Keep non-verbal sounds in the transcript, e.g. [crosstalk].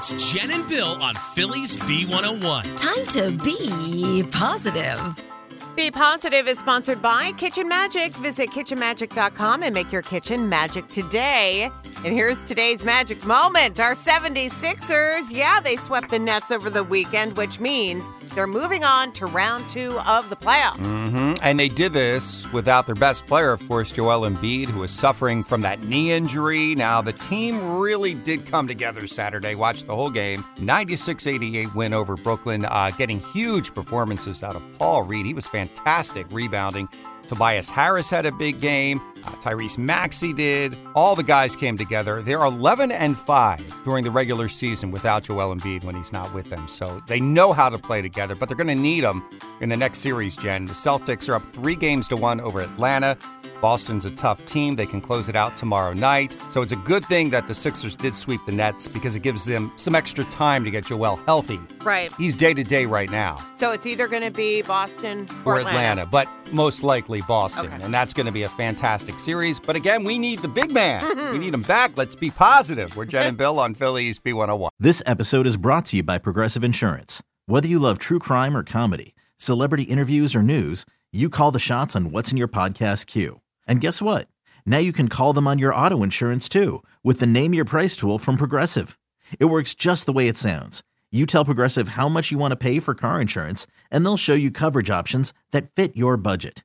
It's Jen and Bill on Philly's B101. Time to be positive. Be Positive is sponsored by Kitchen Magic. Visit kitchenmagic.com and make your kitchen magic today. And here's today's magic moment. Our 76ers, yeah, they swept the Nets over the weekend, which means they're moving on to round two of the playoffs. hmm And they did this without their best player, of course, Joel Embiid, who is suffering from that knee injury. Now, the team really did come together Saturday. Watch the whole game. 96 88 win over Brooklyn, uh, getting huge performances out of Paul Reed. He was fantastic rebounding. Tobias Harris had a big game. Uh, Tyrese Maxey did. All the guys came together. They're 11 and 5 during the regular season without Joel Embiid when he's not with them. So they know how to play together, but they're going to need them in the next series, Jen. The Celtics are up three games to one over Atlanta. Boston's a tough team. They can close it out tomorrow night. So it's a good thing that the Sixers did sweep the Nets because it gives them some extra time to get Joel healthy. Right. He's day to day right now. So it's either going to be Boston Or or, Atlanta, but most likely Boston. Okay. And that's going to be a fantastic series. But again, we need the big man. [laughs] We need him back. Let's be positive. We're Jen and Bill on Philly's B101. This episode is brought to you by Progressive Insurance. Whether you love true crime or comedy, celebrity interviews or news, you call the shots on what's in your podcast queue. And guess what? Now you can call them on your auto insurance too with the Name Your Price tool from Progressive. It works just the way it sounds. You tell Progressive how much you want to pay for car insurance, and they'll show you coverage options that fit your budget.